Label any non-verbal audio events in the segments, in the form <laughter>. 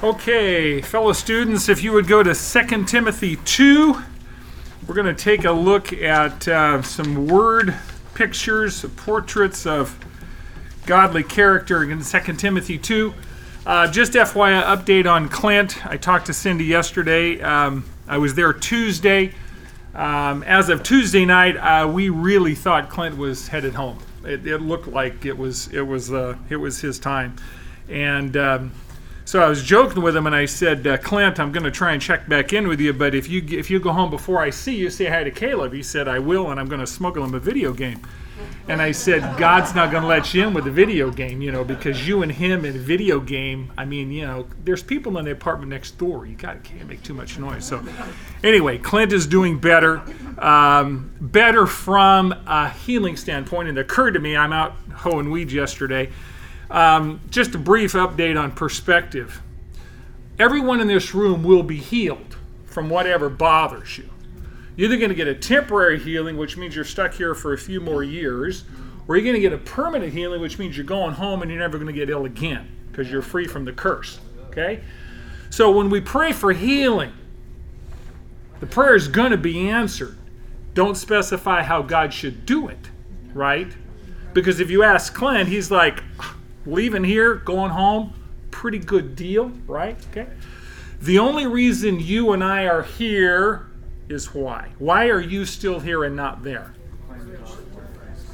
Okay, fellow students, if you would go to 2 Timothy 2, we're going to take a look at uh, some word pictures, portraits of godly character in 2 Timothy 2. Uh, just FYI update on Clint. I talked to Cindy yesterday. Um, I was there Tuesday. Um, as of Tuesday night, uh, we really thought Clint was headed home. It, it looked like it was it was uh, it was his time, and um, so I was joking with him, and I said, uh, Clint, I'm going to try and check back in with you, but if you if you go home before I see you, say hi to Caleb. He said, I will, and I'm going to smuggle him a video game. And I said, God's not going to let you in with a video game, you know, because you and him in a video game, I mean, you know, there's people in the apartment next door. You got can't make too much noise. So, anyway, Clint is doing better, um, better from a healing standpoint. And it occurred to me, I'm out hoeing weeds yesterday. Um, just a brief update on perspective. Everyone in this room will be healed from whatever bothers you. You're either going to get a temporary healing, which means you're stuck here for a few more years, or you're going to get a permanent healing, which means you're going home and you're never going to get ill again because you're free from the curse. Okay? So when we pray for healing, the prayer is going to be answered. Don't specify how God should do it, right? Because if you ask Clint, he's like, leaving here, going home, pretty good deal, right? Okay. The only reason you and I are here is why. Why are you still here and not there?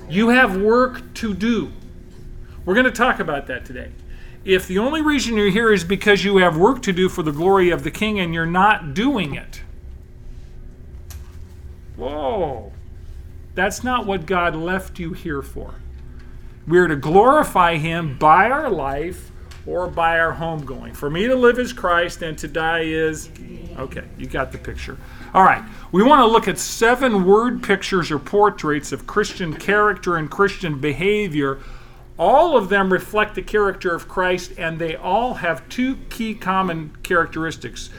You have work to do. We're going to talk about that today. If the only reason you're here is because you have work to do for the glory of the King and you're not doing it, whoa, that's not what God left you here for. We're to glorify Him by our life or by our homegoing. For me to live is Christ and to die is. Okay, you got the picture. All right, we want to look at seven word pictures or portraits of Christian character and Christian behavior. All of them reflect the character of Christ, and they all have two key common characteristics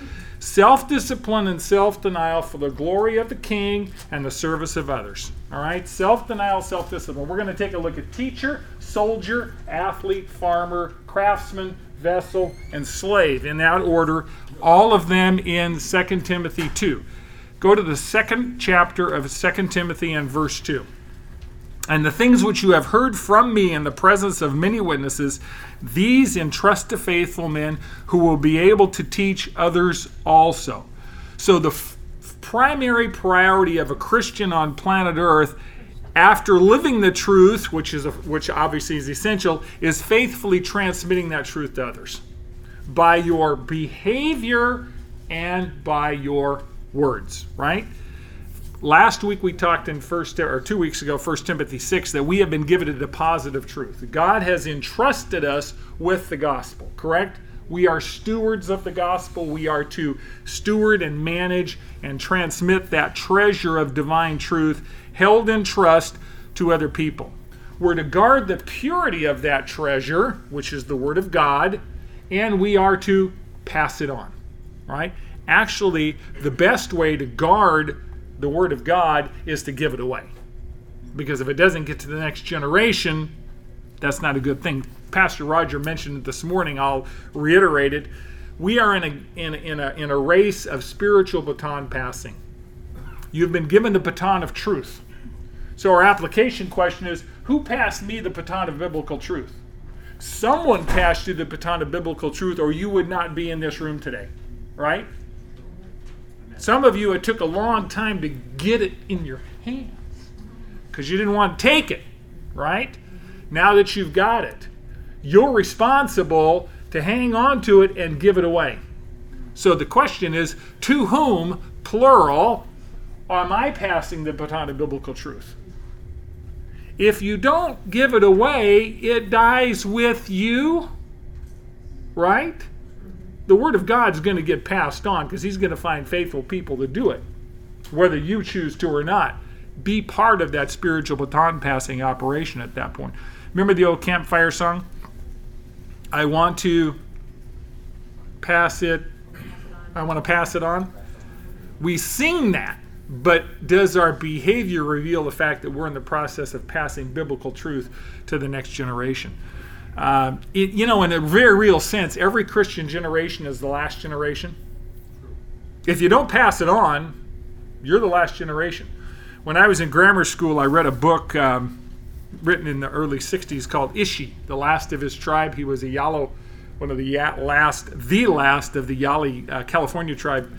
self discipline and self denial for the glory of the king and the service of others. All right, self denial, self discipline. We're going to take a look at teacher, soldier, athlete, farmer, craftsman, vessel, and slave in that order, all of them in 2 Timothy 2. Go to the second chapter of 2 Timothy and verse 2. And the things which you have heard from me in the presence of many witnesses, these entrust to faithful men who will be able to teach others also. So, the f- primary priority of a Christian on planet Earth, after living the truth, which, is a, which obviously is essential, is faithfully transmitting that truth to others by your behavior and by your words, right? Last week we talked in first or two weeks ago first timothy 6 that we have been given a deposit of truth. God has entrusted us with the gospel correct? We are stewards of the gospel. We are to steward and manage and transmit that treasure of divine truth held in trust to other people. We're to guard the purity of that treasure which is the word of god and we are to pass it on right? Actually the best way to guard the Word of God is to give it away. Because if it doesn't get to the next generation, that's not a good thing. Pastor Roger mentioned it this morning. I'll reiterate it. We are in a, in, in, a, in a race of spiritual baton passing. You've been given the baton of truth. So, our application question is who passed me the baton of biblical truth? Someone passed you the baton of biblical truth, or you would not be in this room today, right? Some of you, it took a long time to get it in your hands because you didn't want to take it, right? Now that you've got it, you're responsible to hang on to it and give it away. So the question is to whom, plural, am I passing the baton of biblical truth? If you don't give it away, it dies with you, right? The word of God's going to get passed on because he's going to find faithful people to do it, whether you choose to or not. Be part of that spiritual baton passing operation at that point. Remember the old campfire song? I want to pass it. I want to pass it on. We sing that, but does our behavior reveal the fact that we're in the process of passing biblical truth to the next generation? Uh, it, you know, in a very real sense, every Christian generation is the last generation. If you don't pass it on, you're the last generation. When I was in grammar school, I read a book um, written in the early 60s called Ishi, the last of his tribe. He was a Yalo, one of the last, the last of the Yahi uh, California tribe,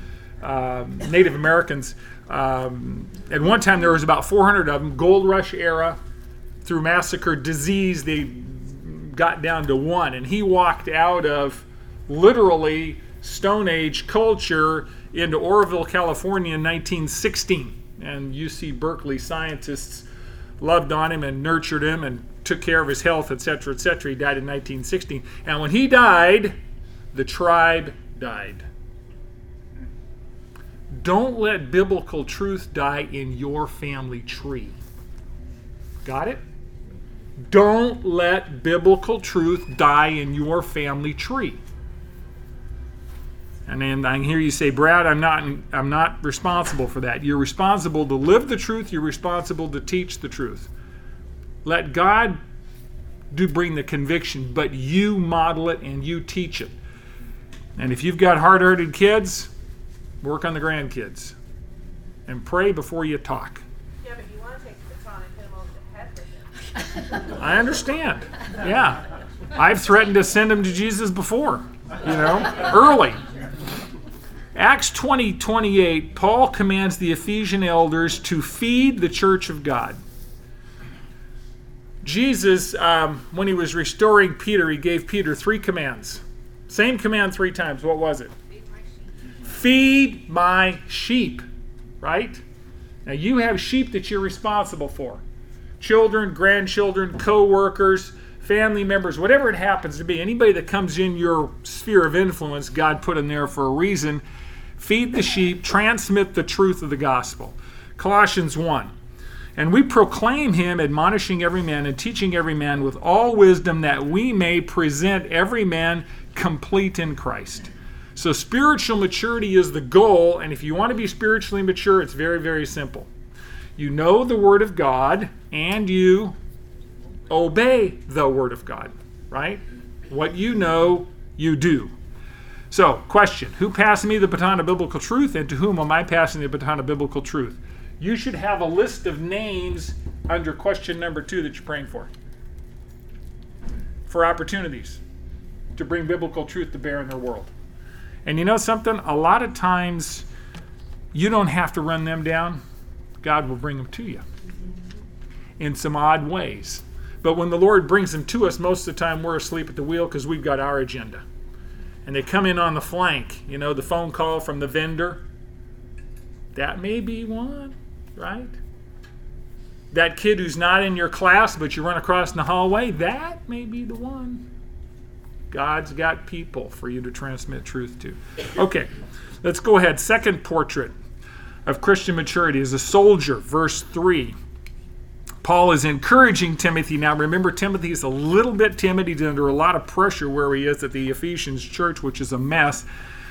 um, Native Americans. Um, at one time, there was about 400 of them. Gold Rush era, through massacre, disease, they got down to one. And he walked out of literally Stone Age culture into Oroville, California in 1916. And UC Berkeley scientists loved on him and nurtured him and took care of his health, etc., etc. He died in 1916. And when he died, the tribe died. Don't let biblical truth die in your family tree. Got it? Don't let biblical truth die in your family tree. And then I hear you say, Brad, I'm not, I'm not responsible for that. You're responsible to live the truth, you're responsible to teach the truth. Let God do bring the conviction, but you model it and you teach it. And if you've got hard hearted kids, work on the grandkids. And pray before you talk. Yeah, but you want to take the baton and hit them over the head with it. I understand. Yeah. I've threatened to send him to Jesus before, you know, early. Acts 20 28, Paul commands the Ephesian elders to feed the church of God. Jesus, um, when he was restoring Peter, he gave Peter three commands. Same command three times. What was it? Feed my sheep, right? Now you have sheep that you're responsible for children, grandchildren, co workers, family members, whatever it happens to be. Anybody that comes in your sphere of influence, God put in there for a reason feed the sheep, transmit the truth of the gospel. Colossians 1. And we proclaim him, admonishing every man and teaching every man with all wisdom, that we may present every man complete in Christ. So, spiritual maturity is the goal, and if you want to be spiritually mature, it's very, very simple. You know the Word of God, and you obey the Word of God, right? What you know, you do. So, question Who passed me the baton of biblical truth, and to whom am I passing the baton of biblical truth? You should have a list of names under question number two that you're praying for. For opportunities to bring biblical truth to bear in their world. And you know something? A lot of times you don't have to run them down, God will bring them to you in some odd ways. But when the Lord brings them to us, most of the time we're asleep at the wheel because we've got our agenda and they come in on the flank, you know, the phone call from the vendor. That may be one, right? That kid who's not in your class, but you run across in the hallway, that may be the one. God's got people for you to transmit truth to. Okay, let's go ahead. Second portrait of Christian maturity is a soldier, verse 3. Paul is encouraging Timothy. Now, remember, Timothy is a little bit timid. He's under a lot of pressure where he is at the Ephesians church, which is a mess.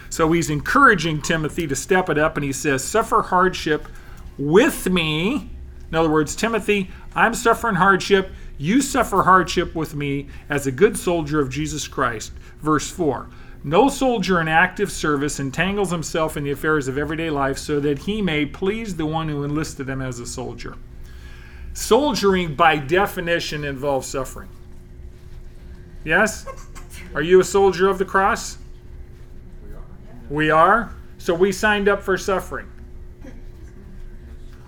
So he's encouraging Timothy to step it up, and he says, Suffer hardship with me. In other words, Timothy, I'm suffering hardship. You suffer hardship with me as a good soldier of Jesus Christ. Verse 4. No soldier in active service entangles himself in the affairs of everyday life so that he may please the one who enlisted him as a soldier. Soldiering, by definition, involves suffering. Yes? Are you a soldier of the cross? We are. So we signed up for suffering.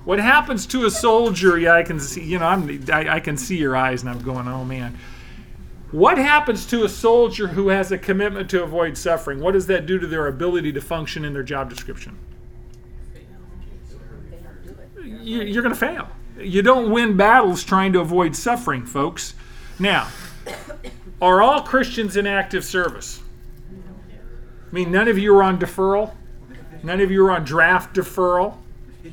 What happens to a soldier? Yeah, I can see. You know, I'm. I, I, can see your eyes, and I'm going, oh man. What happens to a soldier who has a commitment to avoid suffering? What does that do to their ability to function in their job description? You're going to fail. You don't win battles trying to avoid suffering, folks. Now, are all Christians in active service? I mean, none of you are on deferral. None of you are on draft deferral,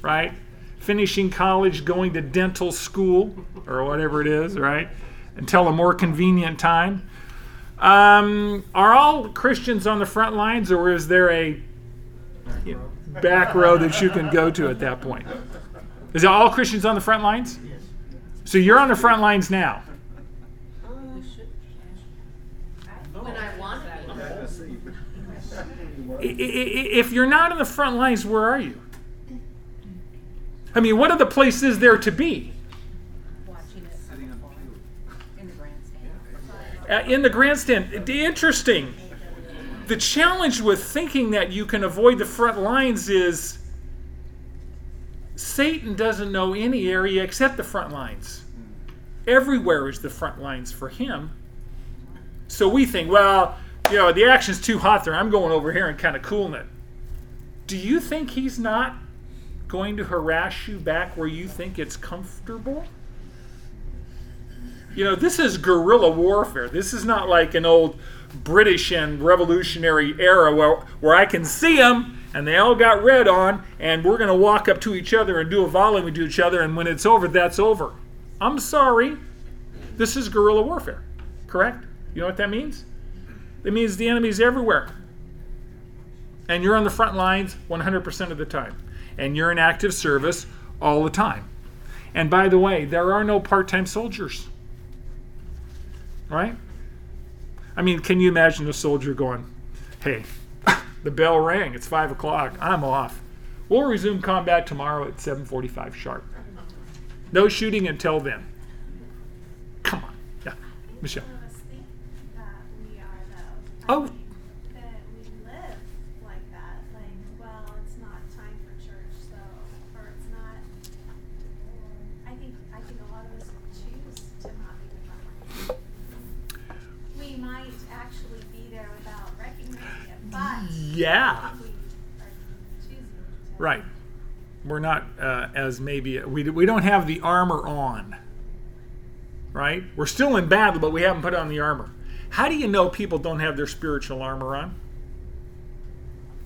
right? Finishing college, going to dental school, or whatever it is, right? Until a more convenient time. Um, are all Christians on the front lines, or is there a back row that you can go to at that point? Is it all Christians on the front lines? Yes. So you're on the front lines now. if you're not on the front lines, where are you? I mean, what are the places there to be? Uh, in the grandstand. Interesting. The challenge with thinking that you can avoid the front lines is Satan doesn't know any area except the front lines. Everywhere is the front lines for him. So we think, well, you know, the action's too hot there. I'm going over here and kind of cooling it. Do you think he's not going to harass you back where you think it's comfortable? You know, this is guerrilla warfare. This is not like an old British and Revolutionary era where, where I can see them and they all got red on and we're going to walk up to each other and do a volley with each other and when it's over, that's over. I'm sorry. This is guerrilla warfare, correct? You know what that means? It means the enemy's everywhere. And you're on the front lines 100% of the time. And you're in active service all the time. And by the way, there are no part time soldiers. Right? I mean, can you imagine a soldier going, hey, the bell rang, it's 5 o'clock, I'm off. We'll resume combat tomorrow at 7.45 sharp. No shooting until then. Come on. Yeah. Michelle. Some of us think that we are though. Oh. I think That we live like that, like, well, it's not time for church, so, or it's not. I think, I think a lot of us choose to not be the front line. We might actually be there without recognizing it, but. I Yeah. Right. We're not uh, as maybe we we don't have the armor on. Right? We're still in battle, but we haven't put on the armor. How do you know people don't have their spiritual armor on?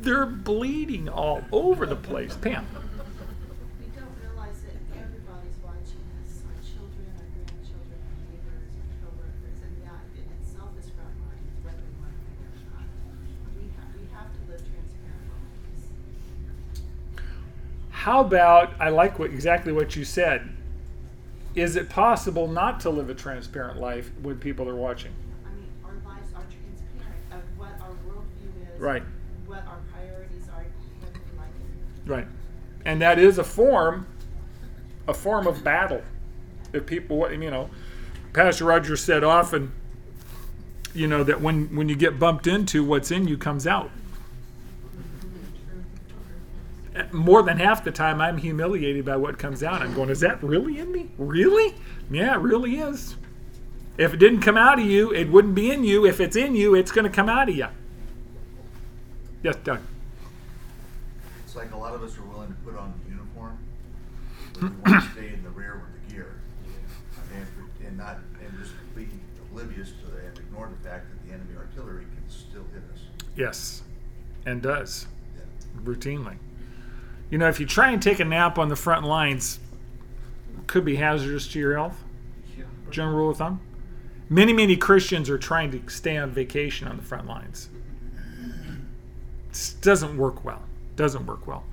They're bleeding all over the place. Pam. We don't realize that everybody's watching us, our children, our grandchildren, our neighbors, our coworkers, and that in itself is front lines, whether we want to admit it or not. We have, we have to live transparent lives. How about I like what exactly what you said. Is it possible not to live a transparent life when people are watching? I mean, our lives are transparent of what our worldview is. Right. What our priorities are, like. Right. And that is a form, a form of battle. If people, you know, Pastor Rogers said often, you know, that when, when you get bumped into, what's in you comes out. More than half the time, I'm humiliated by what comes out. I'm going, is that really in me? Really? Yeah, it really is. If it didn't come out of you, it wouldn't be in you. If it's in you, it's going to come out of you. Yes, Doug. It's like a lot of us are willing to put on the uniform, hmm. but we want to stay in the rear with the gear, and, and not and just be oblivious to the, and ignore the fact that the enemy artillery can still hit us. Yes, and does Yeah. routinely. You know, if you try and take a nap on the front lines, could be hazardous to your health. Yeah. General rule of thumb. Many, many Christians are trying to stay on vacation on the front lines. This doesn't work well. Doesn't work well.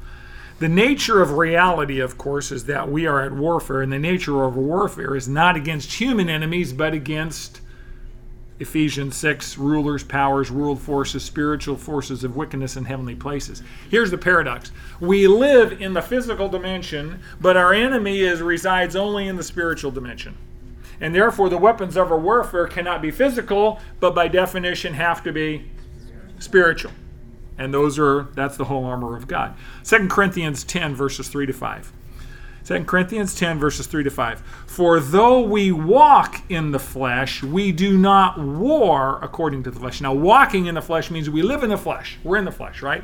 The nature of reality, of course, is that we are at warfare, and the nature of warfare is not against human enemies, but against Ephesians 6 rulers, powers, world forces, spiritual forces of wickedness in heavenly places. Here's the paradox. We live in the physical dimension, but our enemy is resides only in the spiritual dimension. And therefore the weapons of our warfare cannot be physical, but by definition have to be spiritual. And those are that's the whole armor of God. 2 Corinthians 10 verses 3 to 5. 2 Corinthians 10, verses 3 to 5. For though we walk in the flesh, we do not war according to the flesh. Now, walking in the flesh means we live in the flesh. We're in the flesh, right?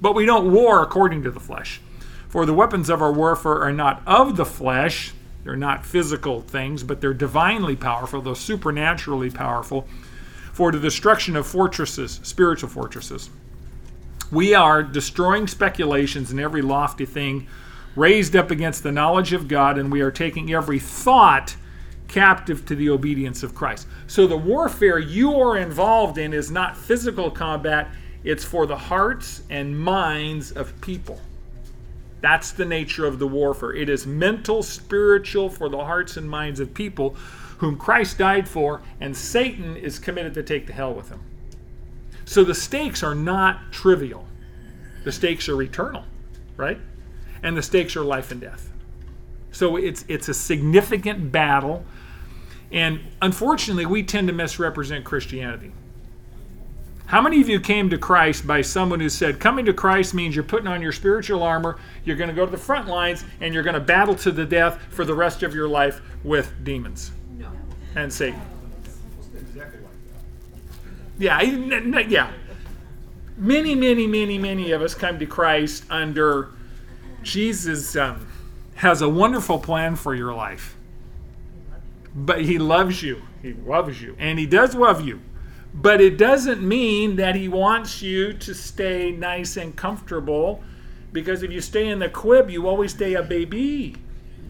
But we don't war according to the flesh. For the weapons of our warfare are not of the flesh, they're not physical things, but they're divinely powerful, they're supernaturally powerful, for the destruction of fortresses, spiritual fortresses. We are destroying speculations and every lofty thing raised up against the knowledge of God, and we are taking every thought captive to the obedience of Christ. So the warfare you are involved in is not physical combat, it's for the hearts and minds of people. That's the nature of the warfare. It is mental, spiritual for the hearts and minds of people whom Christ died for, and Satan is committed to take to hell with him. So the stakes are not trivial. The stakes are eternal, right? And the stakes are life and death. So it's it's a significant battle. And unfortunately, we tend to misrepresent Christianity. How many of you came to Christ by someone who said, coming to Christ means you're putting on your spiritual armor, you're going to go to the front lines, and you're going to battle to the death for the rest of your life with demons No. and Satan? Yeah, I- n- n- yeah. Many, many, many, many of us come to Christ under Jesus um, has a wonderful plan for your life. But he loves you. He loves you. And he does love you. But it doesn't mean that he wants you to stay nice and comfortable because if you stay in the crib, you always stay a baby,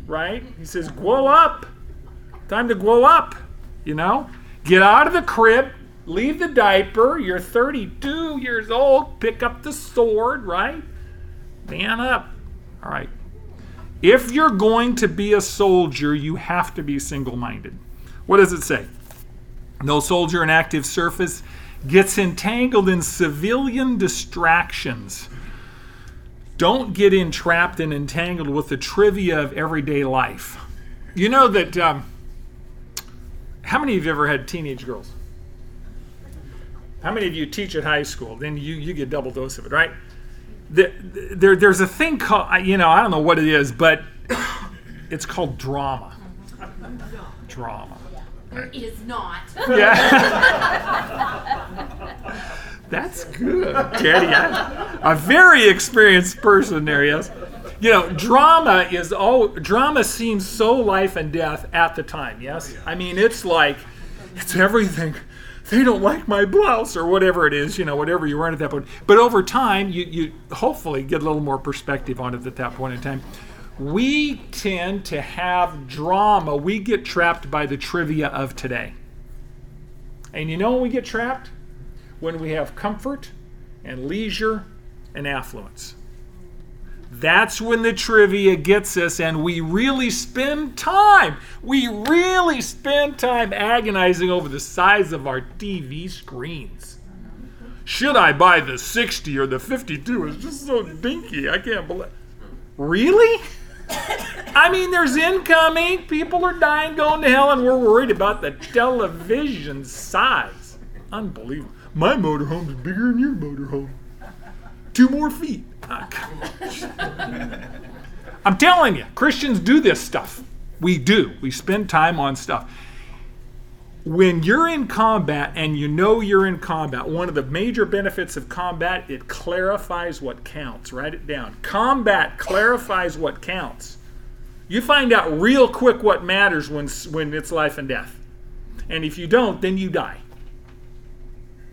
right? He says, grow up. Time to grow up, you know? Get out of the crib, leave the diaper. You're 32 years old, pick up the sword, right? Man up. All right. If you're going to be a soldier, you have to be single minded. What does it say? No soldier in active service gets entangled in civilian distractions. Don't get entrapped and entangled with the trivia of everyday life. You know that. Um, how many of you ever had teenage girls? How many of you teach at high school? Then you, you get double dose of it, right? The- There, there's a thing called, you know, I don't know what it is, but it's called drama. Drama. There is not. Yeah. <laughs> That's good, Teddy. I- A very experienced person there, yes. You know, drama is all drama seems so life and death at the time, yes? I mean, it's like it's everything. They don't like my blouse or whatever it is, you know, whatever you wearing at that point. But over time, you, you hopefully get a little more perspective on it at that point in time. We tend to have drama. We get trapped by the trivia of today. And you know when we get trapped? When we have comfort and leisure and affluence. That's when the trivia gets us, and we really spend time. We really spend time agonizing over the size of our TV screens. Should I buy the 60 or the 52? It's just so dinky. I can't believe. Really? I mean, there's incoming. People are dying, going to hell, and we're worried about the television size. Unbelievable. My motorhome is bigger than your motorhome. Two more feet. I'm telling you, Christians do this stuff. We do. We spend time on stuff. When you're in combat and you know you're in combat, one of the major benefits of combat, it clarifies what counts. Write it down. Combat clarifies what counts. You find out real quick what matters when, when it's life and death. And if you don't, then you die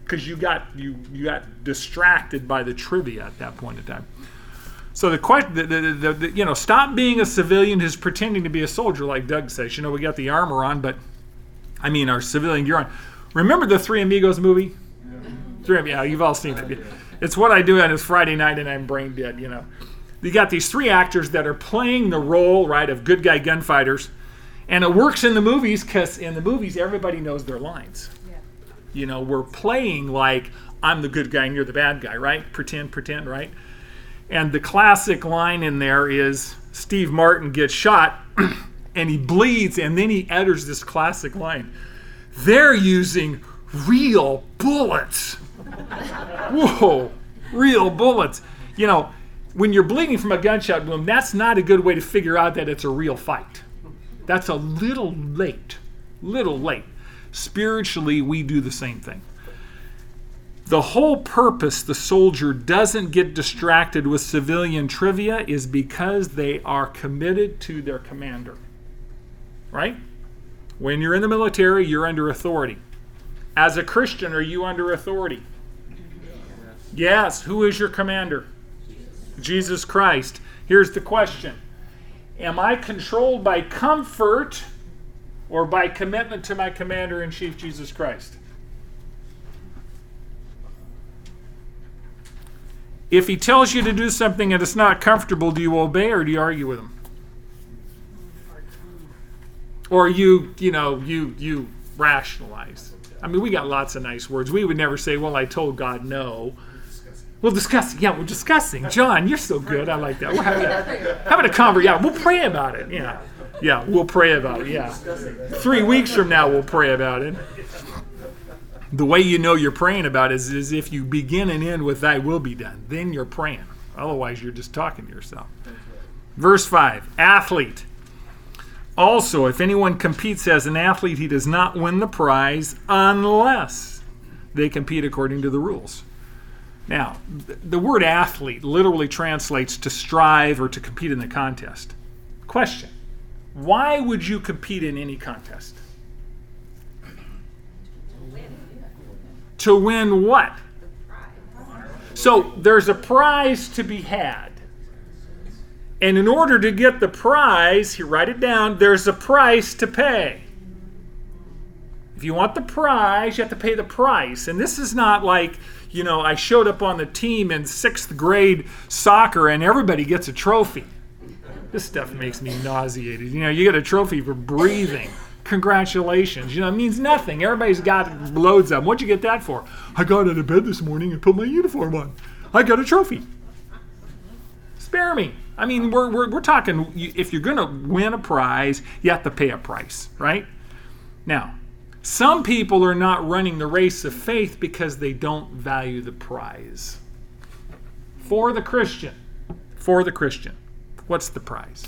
because you got you you got distracted by the trivia at that point in time. So the question, the, the, the, you know, stop being a civilian who's pretending to be a soldier, like Doug says. You know, we got the armor on, but I mean, our civilian gear on. Remember the Three Amigos movie? Three, yeah, you've all seen it. It's what I do on this Friday night, and I'm brain dead. You know, you got these three actors that are playing the role, right, of good guy gunfighters, and it works in the movies because in the movies everybody knows their lines. You know, we're playing like I'm the good guy and you're the bad guy, right? Pretend, pretend, right? And the classic line in there is Steve Martin gets shot <clears throat> and he bleeds, and then he utters this classic line They're using real bullets. <laughs> Whoa, real bullets. You know, when you're bleeding from a gunshot wound, that's not a good way to figure out that it's a real fight. That's a little late, little late. Spiritually, we do the same thing. The whole purpose the soldier doesn't get distracted with civilian trivia is because they are committed to their commander. Right? When you're in the military, you're under authority. As a Christian, are you under authority? Yes. Who is your commander? Jesus Christ. Here's the question Am I controlled by comfort or by commitment to my commander in chief, Jesus Christ? If he tells you to do something and it's not comfortable, do you obey or do you argue with him? Or you, you know, you you rationalize. I mean, we got lots of nice words. We would never say, "Well, I told God no." We'll discuss. Yeah, we're discussing. John, you're so good. I like that. We're having a, having a conversation. Yeah, we'll pray about it. Yeah, yeah, we'll pray about it. Yeah, three weeks from now, we'll pray about it. The way you know you're praying about it is, is if you begin and end with "Thy will be done." Then you're praying. Otherwise, you're just talking to yourself. Verse five: Athlete. Also, if anyone competes as an athlete, he does not win the prize unless they compete according to the rules. Now, the word athlete literally translates to strive or to compete in the contest. Question Why would you compete in any contest? To win what? So there's a prize to be had. And in order to get the prize, you write it down, there's a price to pay. If you want the prize, you have to pay the price. And this is not like, you know, I showed up on the team in sixth grade soccer and everybody gets a trophy. This stuff makes me nauseated. You know, you get a trophy for breathing. Congratulations. You know, it means nothing. Everybody's got loads of them. What'd you get that for? I got out of bed this morning and put my uniform on. I got a trophy. Spare me. I mean, we're, we're, we're talking, if you're going to win a prize, you have to pay a price, right? Now, some people are not running the race of faith because they don't value the prize. For the Christian, for the Christian, what's the prize?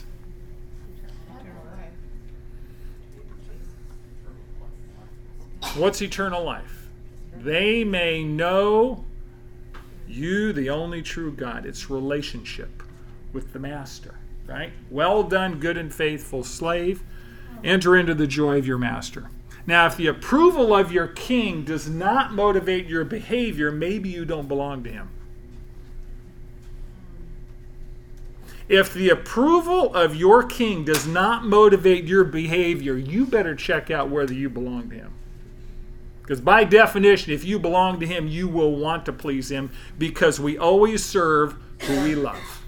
What's eternal life? They may know you, the only true God. It's relationship with the Master, right? Well done, good and faithful slave. Enter into the joy of your Master. Now, if the approval of your king does not motivate your behavior, maybe you don't belong to him. If the approval of your king does not motivate your behavior, you better check out whether you belong to him. Because by definition, if you belong to him, you will want to please him because we always serve who we love.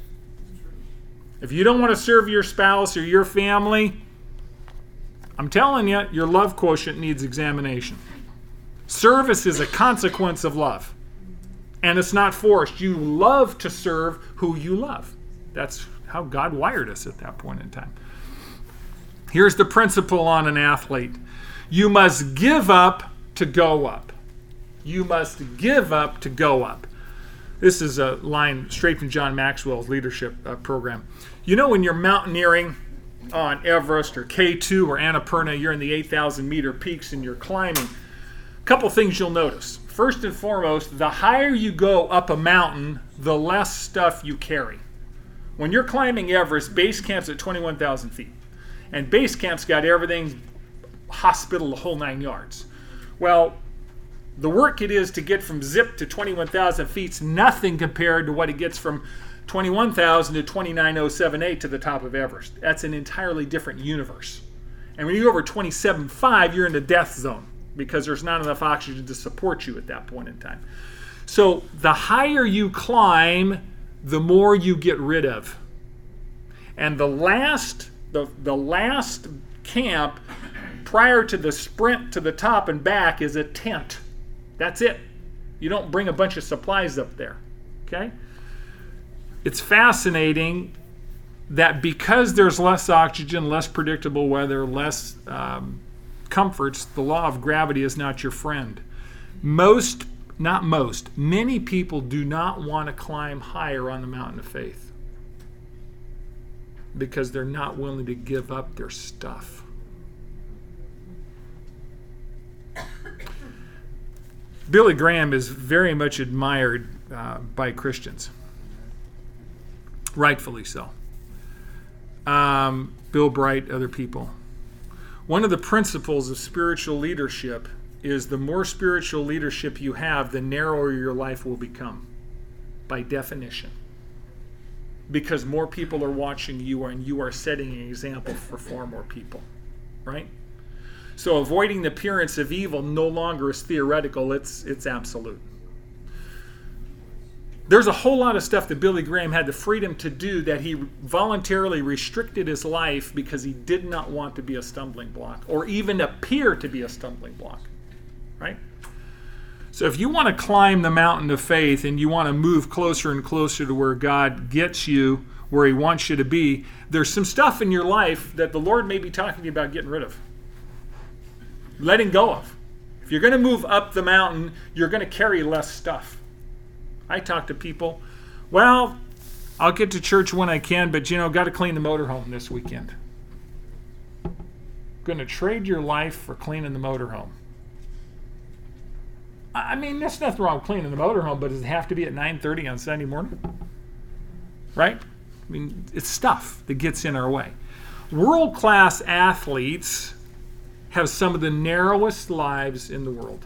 If you don't want to serve your spouse or your family, I'm telling you, your love quotient needs examination. Service is a consequence of love, and it's not forced. You love to serve who you love. That's how God wired us at that point in time. Here's the principle on an athlete you must give up to go up. You must give up to go up. This is a line straight from John Maxwell's leadership uh, program. You know, when you're mountaineering on Everest or K2 or Annapurna, you're in the 8,000 meter peaks and you're climbing. A couple things you'll notice. First and foremost, the higher you go up a mountain, the less stuff you carry. When you're climbing Everest, base camp's at 21,000 feet. And base camp's got everything hospital, the whole nine yards. Well, the work it is to get from zip to 21,000 feet's nothing compared to what it gets from 21,000 to 29078 to the top of Everest. That's an entirely different universe. And when you go over 27.5, you're in the death zone because there's not enough oxygen to support you at that point in time. So the higher you climb, the more you get rid of. And the last the, the last camp prior to the sprint to the top and back is a tent. That's it. You don't bring a bunch of supplies up there. Okay? It's fascinating that because there's less oxygen, less predictable weather, less um, comforts, the law of gravity is not your friend. Most, not most, many people do not want to climb higher on the mountain of faith because they're not willing to give up their stuff. Billy Graham is very much admired uh, by Christians, rightfully so. Um, Bill Bright, other people. One of the principles of spiritual leadership is the more spiritual leadership you have, the narrower your life will become, by definition. Because more people are watching you and you are setting an example for far more people, right? So avoiding the appearance of evil no longer is theoretical, it's, it's absolute. There's a whole lot of stuff that Billy Graham had the freedom to do that he voluntarily restricted his life because he did not want to be a stumbling block or even appear to be a stumbling block. Right? So if you want to climb the mountain of faith and you want to move closer and closer to where God gets you, where He wants you to be, there's some stuff in your life that the Lord may be talking to you about getting rid of, letting go of. If you're going to move up the mountain, you're going to carry less stuff. I talk to people, well, I'll get to church when I can, but you know, got to clean the motorhome this weekend. Going to trade your life for cleaning the motorhome. I mean, there's nothing wrong cleaning the motorhome, but does it have to be at 9:30 on Sunday morning? Right? I mean, it's stuff that gets in our way. World-class athletes have some of the narrowest lives in the world.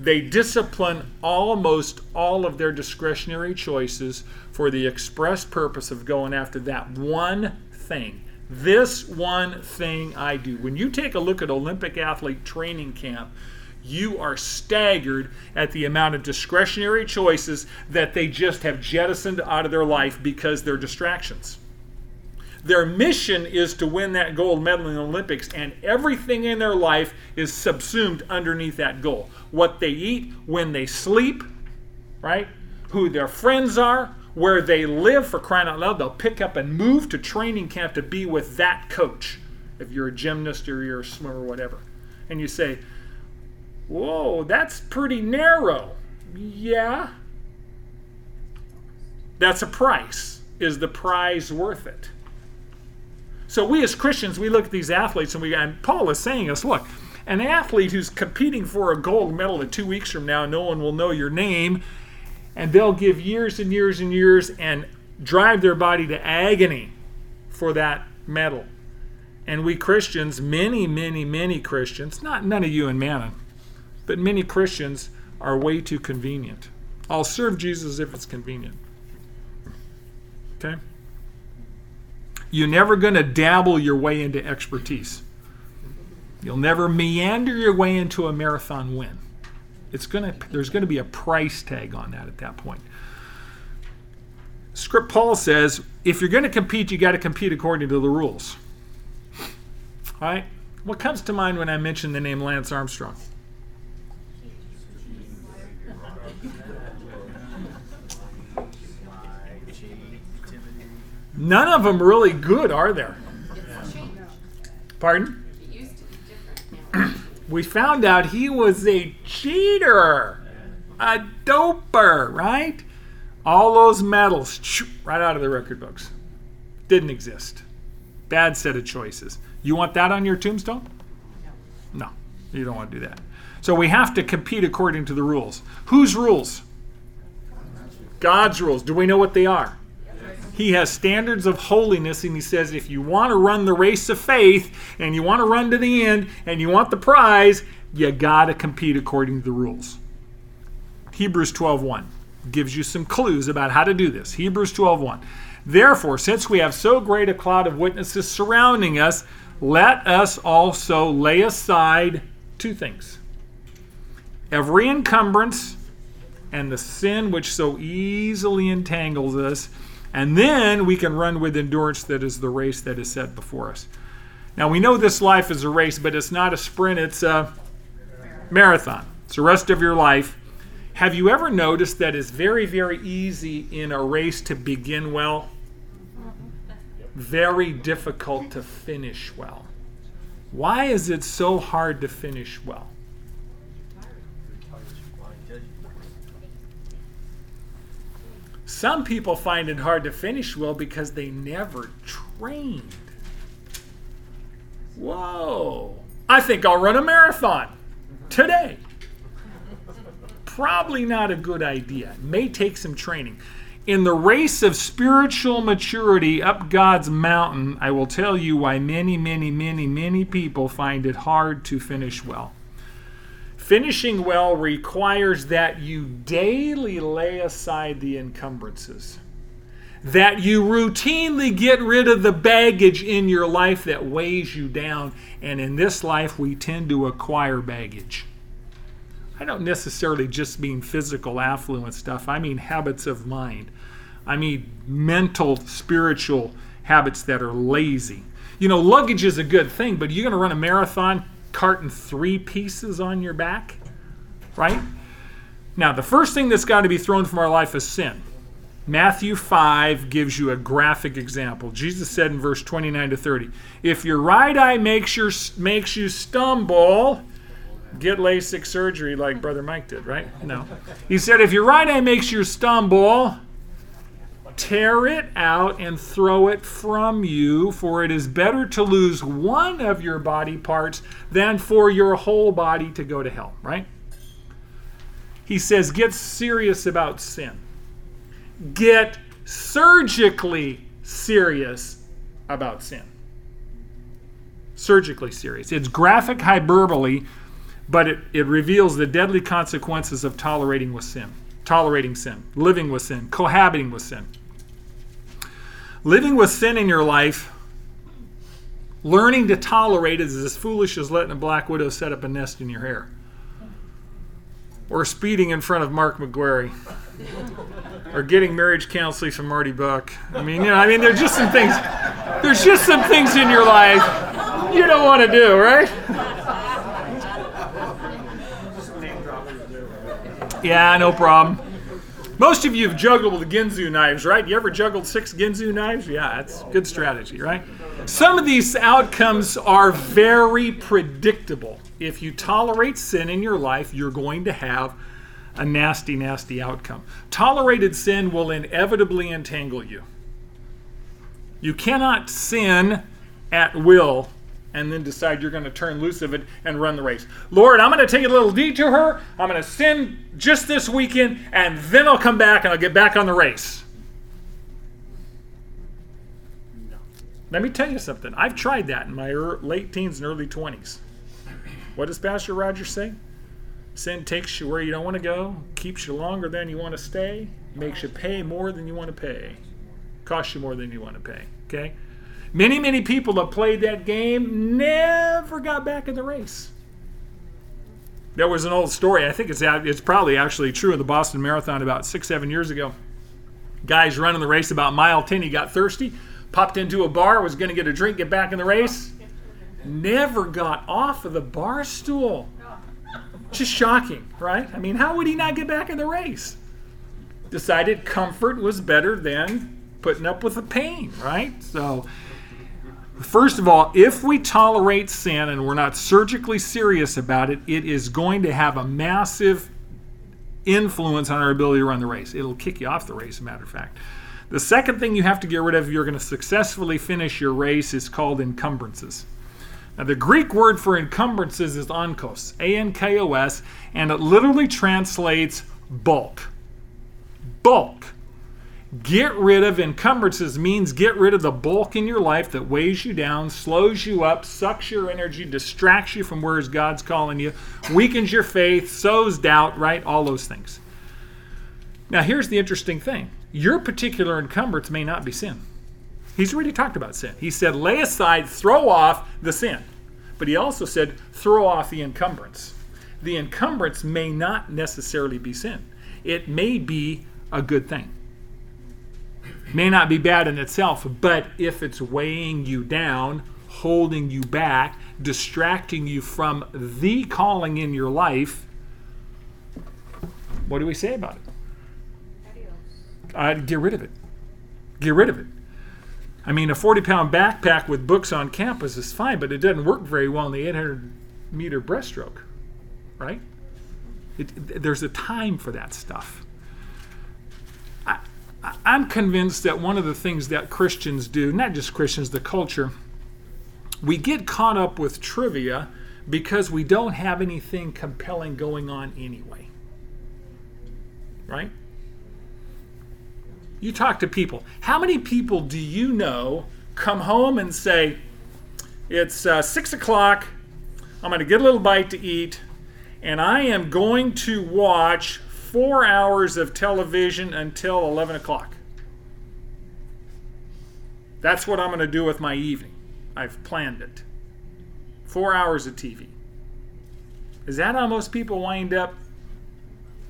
They discipline almost all of their discretionary choices for the express purpose of going after that one thing. This one thing I do. When you take a look at Olympic athlete training camp, you are staggered at the amount of discretionary choices that they just have jettisoned out of their life because they're distractions. Their mission is to win that gold medal in the Olympics, and everything in their life is subsumed underneath that goal. What they eat, when they sleep, right? Who their friends are, where they live for crying out loud. They'll pick up and move to training camp to be with that coach, if you're a gymnast or you're a swimmer or whatever. And you say, Whoa, that's pretty narrow. Yeah. That's a price. Is the prize worth it? So we as Christians, we look at these athletes and we and Paul is saying us, look, an athlete who's competing for a gold medal in two weeks from now, no one will know your name, and they'll give years and years and years and drive their body to agony for that medal. And we Christians, many, many, many Christians, not none of you in Manon, but many Christians are way too convenient. I'll serve Jesus if it's convenient. Okay? You're never going to dabble your way into expertise. You'll never meander your way into a marathon win. It's going to there's going to be a price tag on that at that point. Script Paul says, if you're going to compete, you got to compete according to the rules. All right? What comes to mind when I mention the name Lance Armstrong? None of them really good, are there? Pardon? <clears throat> We found out he was a cheater, a doper, right? All those medals right out of the record books. Didn't exist. Bad set of choices. You want that on your tombstone? No. No, you don't want to do that. So we have to compete according to the rules. Whose rules? God's rules. Do we know what they are? He has standards of holiness, and he says if you want to run the race of faith and you want to run to the end and you want the prize, you got to compete according to the rules. Hebrews 12:1 gives you some clues about how to do this. Hebrews 12:1. Therefore, since we have so great a cloud of witnesses surrounding us, let us also lay aside two things. Every encumbrance and the sin which so easily entangles us, and then we can run with endurance that is the race that is set before us. Now we know this life is a race, but it's not a sprint, it's a marathon. It's the rest of your life. Have you ever noticed that it's very, very easy in a race to begin well? Very difficult to finish well. Why is it so hard to finish well? Some people find it hard to finish well because they never trained. Whoa. I think I'll run a marathon today. Probably not a good idea. May take some training. In the race of spiritual maturity up God's mountain, I will tell you why many, many, many, many people find it hard to finish well. Finishing well requires that you daily lay aside the encumbrances, that you routinely get rid of the baggage in your life that weighs you down. And in this life, we tend to acquire baggage. I don't necessarily just mean physical affluent stuff, I mean habits of mind. I mean mental, spiritual habits that are lazy. You know, luggage is a good thing, but you're going to run a marathon, carting three pieces on your back, right? Now, the first thing that's got to be thrown from our life is sin. Matthew 5 gives you a graphic example. Jesus said in verse 29 to 30, If your right eye makes, your, makes you stumble, get LASIK surgery like Brother Mike did, right? No. He said, If your right eye makes you stumble, tear it out and throw it from you, for it is better to lose one of your body parts than for your whole body to go to hell, right? He says, Get serious about sin get surgically serious about sin. Surgically serious. It's graphic hyperbole, but it, it reveals the deadly consequences of tolerating with sin, tolerating sin, living with sin, cohabiting with sin. Living with sin in your life, learning to tolerate it is as foolish as letting a black widow set up a nest in your hair. Or speeding in front of Mark McGuire or getting marriage counseling from Marty Buck. I mean, you know, I mean, there's just some things. There's just some things in your life you don't want to do, right? Yeah, no problem. Most of you have juggled with Ginsu knives, right? You ever juggled six Ginsu knives? Yeah, that's good strategy, right? Some of these outcomes are very predictable. If you tolerate sin in your life, you're going to have a nasty, nasty outcome. Tolerated sin will inevitably entangle you. You cannot sin at will and then decide you're going to turn loose of it and run the race. Lord, I'm going to take a little detour. I'm going to sin just this weekend, and then I'll come back and I'll get back on the race. Let me tell you something. I've tried that in my late teens and early 20s. What does Pastor Roger say? Sin takes you where you don't want to go, keeps you longer than you want to stay, makes you pay more than you want to pay, costs you more than you want to pay. Okay? Many, many people that played that game never got back in the race. There was an old story. I think it's it's probably actually true of the Boston Marathon about six, seven years ago. Guys running the race about mile ten. He got thirsty, popped into a bar, was going to get a drink, get back in the race. Never got off of the bar stool. Just shocking, right? I mean, how would he not get back in the race? Decided comfort was better than putting up with the pain, right? So, first of all, if we tolerate sin and we're not surgically serious about it, it is going to have a massive influence on our ability to run the race. It'll kick you off the race, as a matter of fact. The second thing you have to get rid of if you're going to successfully finish your race is called encumbrances. Now, the Greek word for encumbrances is ankos, A N K O S, and it literally translates bulk. Bulk. Get rid of encumbrances means get rid of the bulk in your life that weighs you down, slows you up, sucks your energy, distracts you from where God's calling you, weakens your faith, sows doubt, right? All those things. Now, here's the interesting thing your particular encumbrance may not be sin. He's already talked about sin. He said, lay aside, throw off the sin. But he also said, throw off the encumbrance. The encumbrance may not necessarily be sin, it may be a good thing. May not be bad in itself, but if it's weighing you down, holding you back, distracting you from the calling in your life, what do we say about it? Uh, get rid of it. Get rid of it. I mean, a 40 pound backpack with books on campus is fine, but it doesn't work very well in the 800 meter breaststroke, right? It, there's a time for that stuff. I'm convinced that one of the things that Christians do, not just Christians, the culture, we get caught up with trivia because we don't have anything compelling going on anyway. Right? You talk to people. How many people do you know come home and say, It's uh, six o'clock, I'm going to get a little bite to eat, and I am going to watch four hours of television until 11 o'clock? That's what I'm going to do with my evening. I've planned it. Four hours of TV. Is that how most people wind up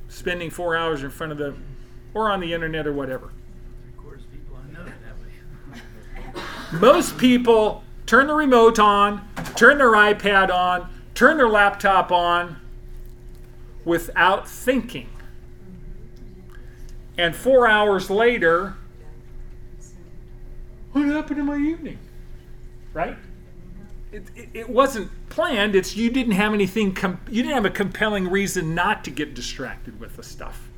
spending four hours in front of the, or on the internet or whatever? Most people turn the remote on, turn their iPad on, turn their laptop on without thinking. And four hours later, what happened in my evening? Right? It, it, it wasn't planned. It's you didn't have anything. Com- you didn't have a compelling reason not to get distracted with the stuff.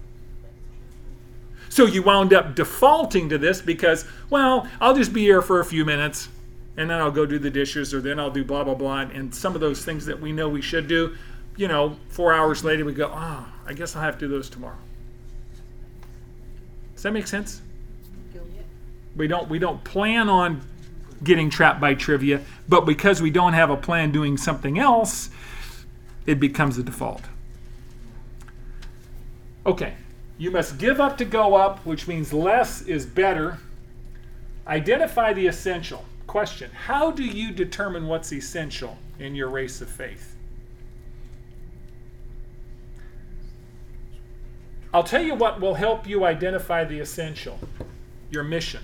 So you wound up defaulting to this because, well, I'll just be here for a few minutes, and then I'll go do the dishes, or then I'll do blah blah blah, and some of those things that we know we should do. You know, four hours later we go, oh, I guess I'll have to do those tomorrow. Does that make sense? We don't we don't plan on getting trapped by trivia, but because we don't have a plan doing something else, it becomes the default. Okay, you must give up to go up, which means less is better. Identify the essential. Question How do you determine what's essential in your race of faith? I'll tell you what will help you identify the essential your mission.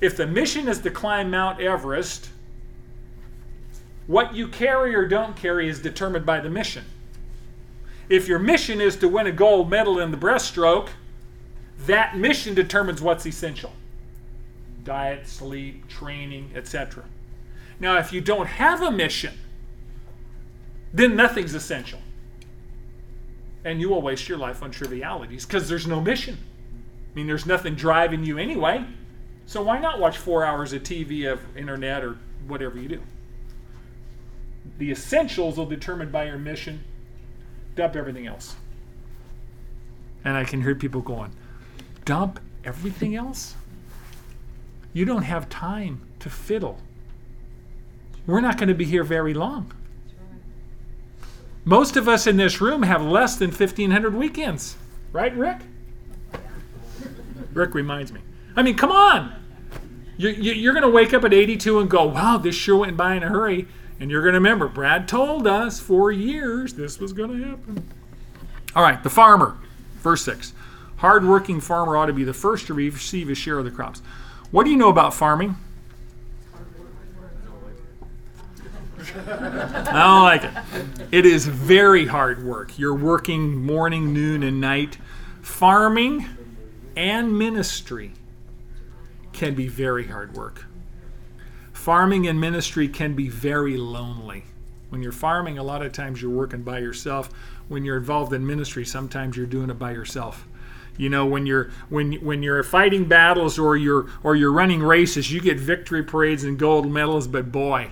If the mission is to climb Mount Everest, what you carry or don't carry is determined by the mission. If your mission is to win a gold medal in the breaststroke, that mission determines what's essential diet, sleep, training, etc. Now, if you don't have a mission, then nothing's essential. And you will waste your life on trivialities because there's no mission. I mean, there's nothing driving you anyway. So why not watch four hours of TV, of internet, or whatever you do? The essentials will determined by your mission. Dump everything else. And I can hear people going, dump everything else? You don't have time to fiddle. We're not going to be here very long. Most of us in this room have less than 1,500 weekends. Right, Rick? Rick reminds me. I mean, come on. You, you, you're going to wake up at 82 and go, wow, this sure went by in a hurry. And you're going to remember, Brad told us for years this was going to happen. All right, the farmer, verse 6. Hardworking farmer ought to be the first to receive his share of the crops. What do you know about farming? I don't like it. It is very hard work. You're working morning, noon, and night. Farming and ministry can be very hard work. Farming and ministry can be very lonely. When you're farming, a lot of times you're working by yourself. When you're involved in ministry, sometimes you're doing it by yourself. You know, when you're when when you're fighting battles or you're or you're running races, you get victory parades and gold medals, but boy,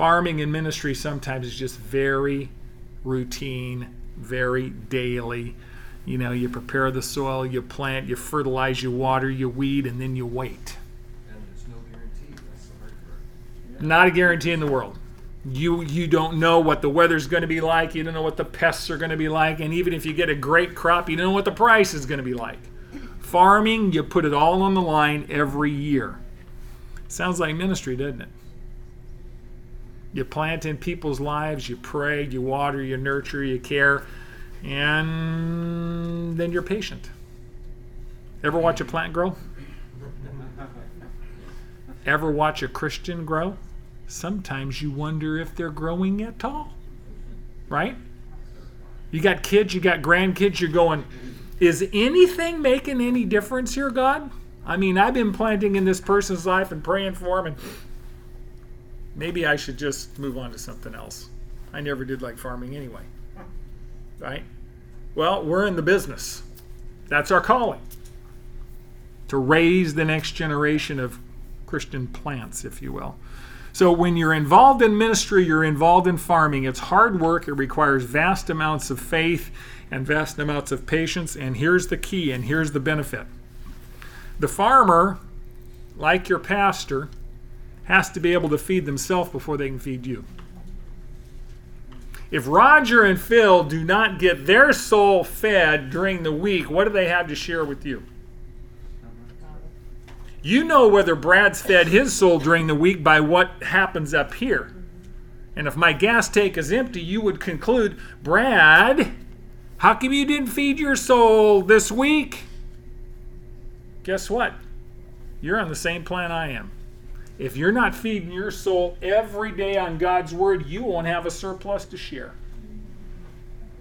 farming and ministry sometimes is just very routine, very daily. You know, you prepare the soil, you plant, you fertilize, you water, you weed, and then you wait. And there's no guarantee. That's the hard part. Not a guarantee in the world. You you don't know what the weather's going to be like. You don't know what the pests are going to be like, and even if you get a great crop, you don't know what the price is going to be like. Farming, you put it all on the line every year. Sounds like ministry, doesn't it? You plant in people's lives, you pray, you water, you nurture, you care, and then you're patient. Ever watch a plant grow? Ever watch a Christian grow? Sometimes you wonder if they're growing at all. Right? You got kids, you got grandkids, you're going, is anything making any difference here, God? I mean, I've been planting in this person's life and praying for them, and maybe I should just move on to something else. I never did like farming anyway. Right? Well, we're in the business. That's our calling. To raise the next generation of Christian plants, if you will. So when you're involved in ministry, you're involved in farming. It's hard work. It requires vast amounts of faith and vast amounts of patience. And here's the key, and here's the benefit. The farmer, like your pastor, has to be able to feed themselves before they can feed you. If Roger and Phil do not get their soul fed during the week, what do they have to share with you? You know whether Brad's fed his soul during the week by what happens up here. And if my gas tank is empty, you would conclude, Brad, how come you didn't feed your soul this week? Guess what? You're on the same plan I am. If you're not feeding your soul every day on God's word, you won't have a surplus to share.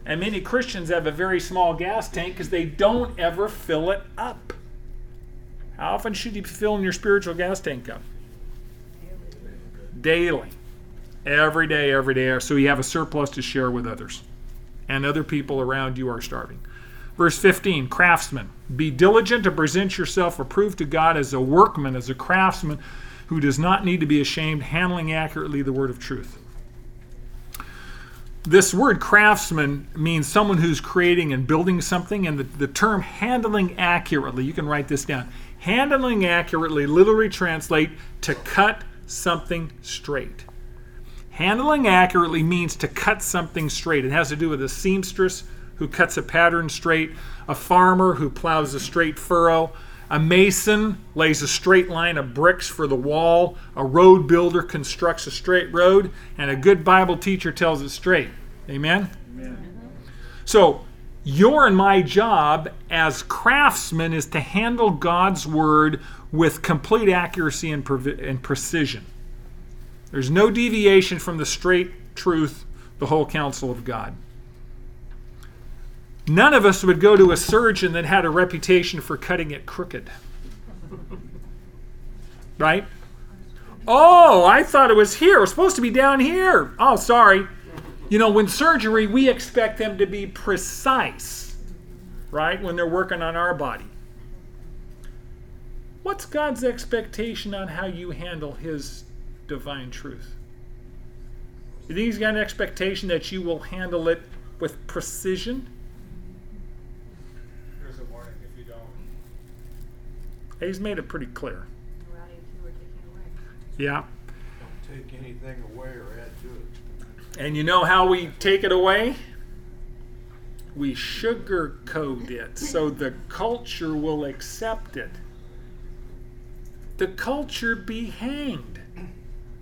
And many Christians have a very small gas tank because they don't ever fill it up. How often should you be filling your spiritual gas tank up? Daily. Every day, every day. So you have a surplus to share with others. And other people around you are starving. Verse 15 Craftsman, be diligent to present yourself approved to God as a workman, as a craftsman who does not need to be ashamed, handling accurately the word of truth. This word craftsman means someone who's creating and building something, and the, the term handling accurately, you can write this down. Handling accurately literally translate to cut something straight. Handling accurately means to cut something straight. It has to do with a seamstress who cuts a pattern straight, a farmer who plows a straight furrow, a mason lays a straight line of bricks for the wall, a road builder constructs a straight road, and a good Bible teacher tells it straight. Amen? Amen. So, your and my job as craftsmen is to handle God's word with complete accuracy and, and precision. There's no deviation from the straight truth, the whole counsel of God. None of us would go to a surgeon that had a reputation for cutting it crooked. Right? Oh, I thought it was here. It was supposed to be down here. Oh, sorry. You know, when surgery, we expect them to be precise, right? When they're working on our body. What's God's expectation on how you handle His divine truth? You think He's got an expectation that you will handle it with precision? He's made it pretty clear. Yeah. Don't take anything away or add to it. And you know how we take it away? We sugarcoat it so the culture will accept it. The culture be hanged.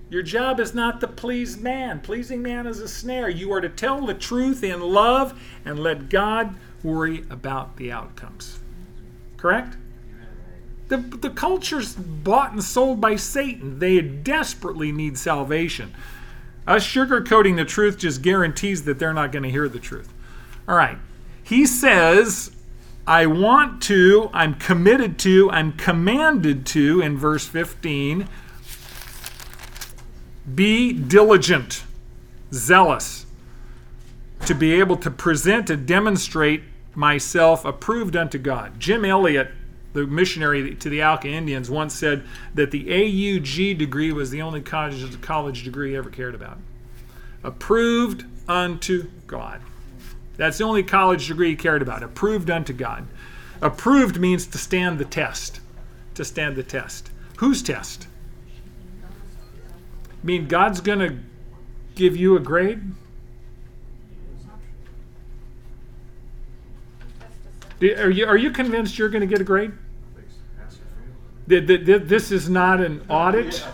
Your job is not to please man. Pleasing man is a snare. You are to tell the truth in love and let God worry about the outcomes. Correct? The, the culture's bought and sold by Satan. They desperately need salvation. Us sugarcoating the truth just guarantees that they're not going to hear the truth. All right. He says, I want to, I'm committed to, I'm commanded to, in verse 15, be diligent, zealous, to be able to present and demonstrate myself approved unto God. Jim Elliot the missionary to the Auca Indians once said that the AUG degree was the only college, college degree he ever cared about. Approved unto God. That's the only college degree he cared about. Approved unto God. Approved means to stand the test. To stand the test. Whose test? I mean, God's going to give you a grade? Are you, are you convinced you're going to get a grade? This is not an audit.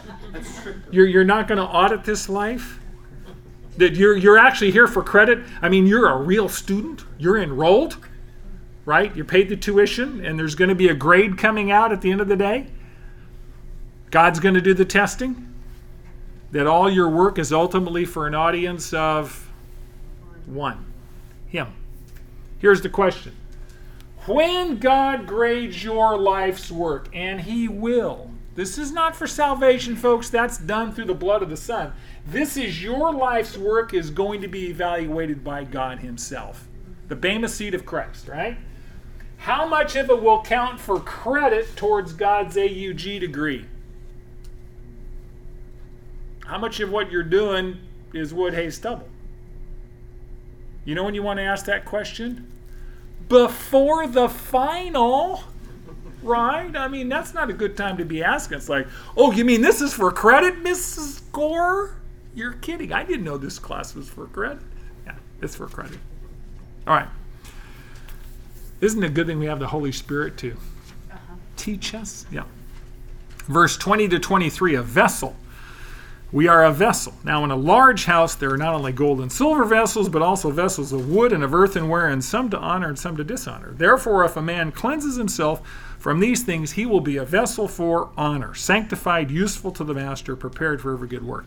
You're, you're not going to audit this life. That you're, you're actually here for credit. I mean, you're a real student. You're enrolled, right? You paid the tuition, and there's going to be a grade coming out at the end of the day. God's going to do the testing. That all your work is ultimately for an audience of one Him. Here's the question when God grades your life's work, and He will, this is not for salvation, folks, that's done through the blood of the Son. This is your life's work is going to be evaluated by God Himself. The Bema seat of Christ, right? How much of it will count for credit towards God's AUG degree? How much of what you're doing is wood, hay, stubble? You know when you want to ask that question? Before the final. Right? I mean, that's not a good time to be asking. It's like, oh, you mean this is for credit, Mrs. Gore? You're kidding. I didn't know this class was for credit. Yeah, it's for credit. All right. Isn't it a good thing we have the Holy Spirit to uh-huh. teach us? Yeah. Verse 20 to 23 a vessel We are a vessel. Now, in a large house, there are not only gold and silver vessels, but also vessels of wood and of earthenware, and some to honor and some to dishonor. Therefore, if a man cleanses himself from these things, he will be a vessel for honor, sanctified, useful to the master, prepared for every good work.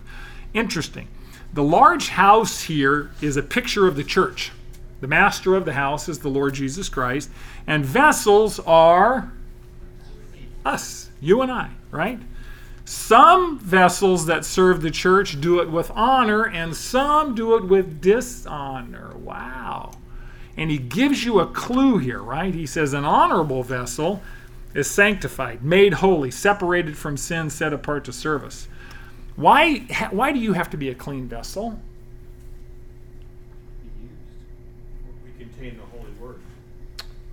Interesting. The large house here is a picture of the church. The master of the house is the Lord Jesus Christ, and vessels are us, you and I, right? Some vessels that serve the church do it with honor, and some do it with dishonor. Wow. And he gives you a clue here, right? He says, An honorable vessel is sanctified, made holy, separated from sin, set apart to service. Why, why do you have to be a clean vessel? We contain the Holy Word.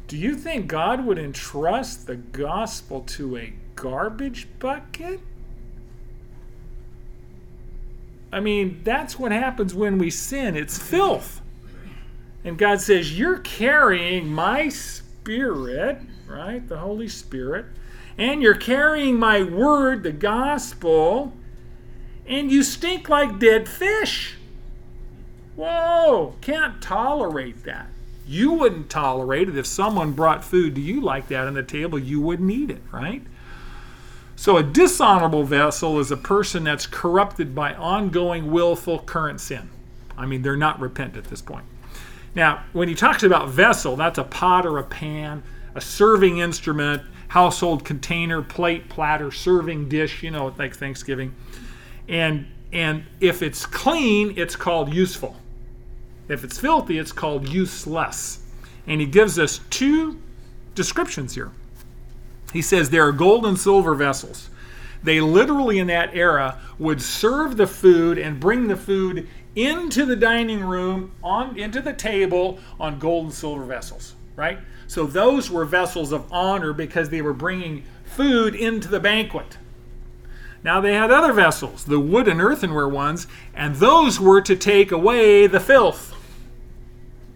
Do you think God would entrust the gospel to a garbage bucket? I mean, that's what happens when we sin. It's filth. And God says, You're carrying my spirit, right? The Holy Spirit. And you're carrying my word, the gospel. And you stink like dead fish. Whoa, can't tolerate that. You wouldn't tolerate it if someone brought food to you like that on the table, you wouldn't eat it, right? So, a dishonorable vessel is a person that's corrupted by ongoing willful current sin. I mean, they're not repentant at this point. Now, when he talks about vessel, that's a pot or a pan, a serving instrument, household container, plate, platter, serving dish, you know, like Thanksgiving. And and if it's clean, it's called useful. If it's filthy, it's called useless. And he gives us two descriptions here. He says there are gold and silver vessels. They literally, in that era, would serve the food and bring the food into the dining room, on into the table on gold and silver vessels, right? So those were vessels of honor because they were bringing food into the banquet. Now they had other vessels, the wood and earthenware ones, and those were to take away the filth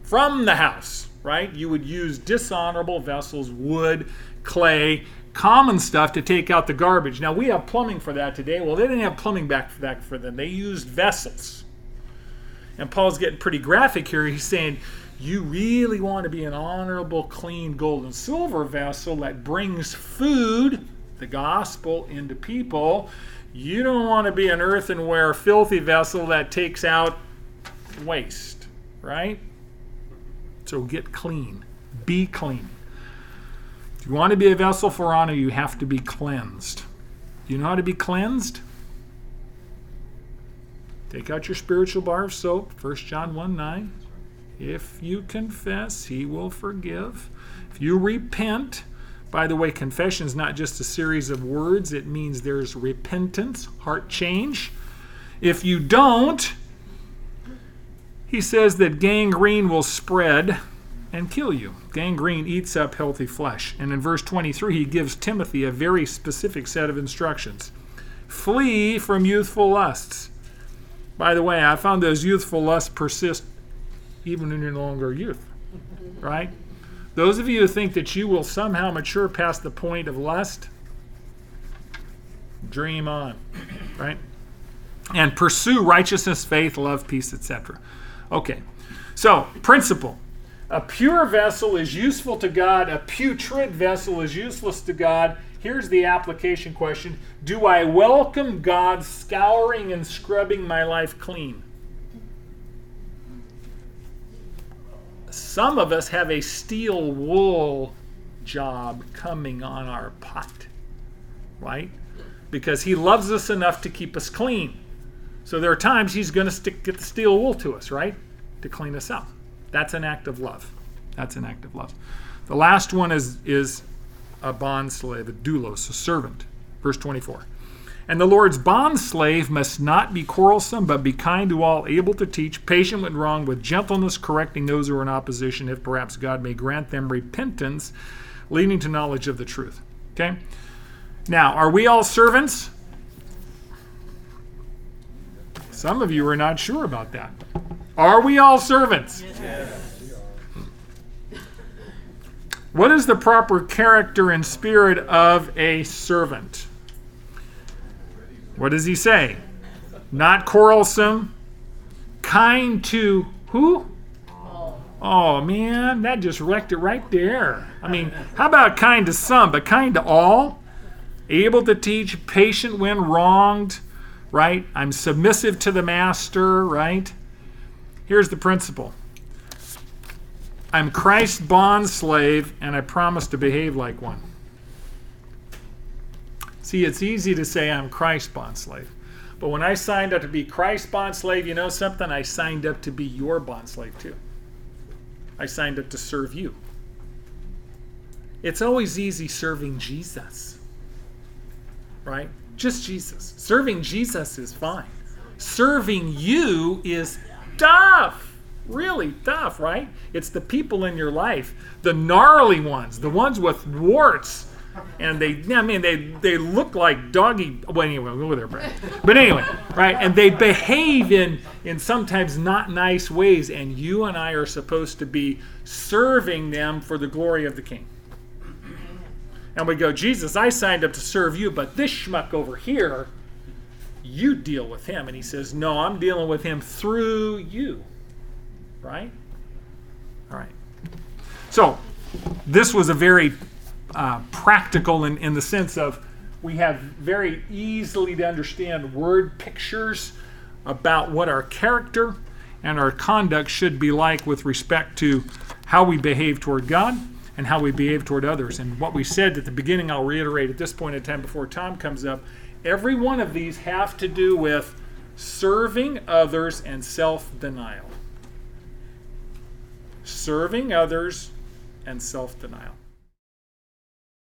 from the house, right? You would use dishonorable vessels, wood, clay, common stuff to take out the garbage. Now we have plumbing for that today. Well, they didn't have plumbing back for that for them. They used vessels. And Paul's getting pretty graphic here. He's saying, you really want to be an honorable, clean gold and silver vessel that brings food, the gospel, into people. You don't want to be an earthenware, filthy vessel that takes out waste, right? So get clean. Be clean. You want to be a vessel for honor, you have to be cleansed. Do you know how to be cleansed? Take out your spiritual bar of soap, 1 John 1 9. If you confess, he will forgive. If you repent, by the way, confession is not just a series of words, it means there's repentance, heart change. If you don't, he says that gangrene will spread and kill you. Gangrene eats up healthy flesh. And in verse 23, he gives Timothy a very specific set of instructions Flee from youthful lusts. By the way, I found those youthful lusts persist even when you're no longer youth, right? Those of you who think that you will somehow mature past the point of lust, dream on, right? And pursue righteousness, faith, love, peace, etc. Okay, so principle. A pure vessel is useful to God, a putrid vessel is useless to God. Here's the application question Do I welcome God scouring and scrubbing my life clean? Some of us have a steel wool job coming on our pot, right? Because He loves us enough to keep us clean. So there are times He's going to stick get the steel wool to us, right? To clean us up. That's an act of love. That's an act of love. The last one is is a bond slave, a doulos, a servant. Verse 24. And the Lord's bond slave must not be quarrelsome, but be kind to all, able to teach, patient when wrong, with gentleness correcting those who are in opposition, if perhaps God may grant them repentance, leading to knowledge of the truth. Okay? Now, are we all servants? Some of you are not sure about that. Are we all servants? What is the proper character and spirit of a servant? What does he say? not quarrelsome, kind to who? Oh man, that just wrecked it right there. I mean, how about kind to some, but kind to all? Able to teach, patient when wronged, right? I'm submissive to the master, right? Here's the principle I'm Christ's bond slave, and I promise to behave like one. See, it's easy to say I'm Christ's bond slave. But when I signed up to be Christ's bond slave, you know something? I signed up to be your bond slave too. I signed up to serve you. It's always easy serving Jesus, right? Just Jesus. Serving Jesus is fine. Serving you is tough. Really tough, right? It's the people in your life, the gnarly ones, the ones with warts. And they, I mean, they, they look like doggy. Well, anyway, go there, Brad. But anyway, right? And they behave in, in sometimes not nice ways. And you and I are supposed to be serving them for the glory of the King. And we go, Jesus, I signed up to serve you, but this schmuck over here, you deal with him. And he says, No, I'm dealing with him through you. Right? All right. So, this was a very uh, practical in, in the sense of we have very easily to understand word pictures about what our character and our conduct should be like with respect to how we behave toward God and how we behave toward others. And what we said at the beginning, I'll reiterate at this point in time before Tom comes up. Every one of these have to do with serving others and self denial. Serving others and self denial.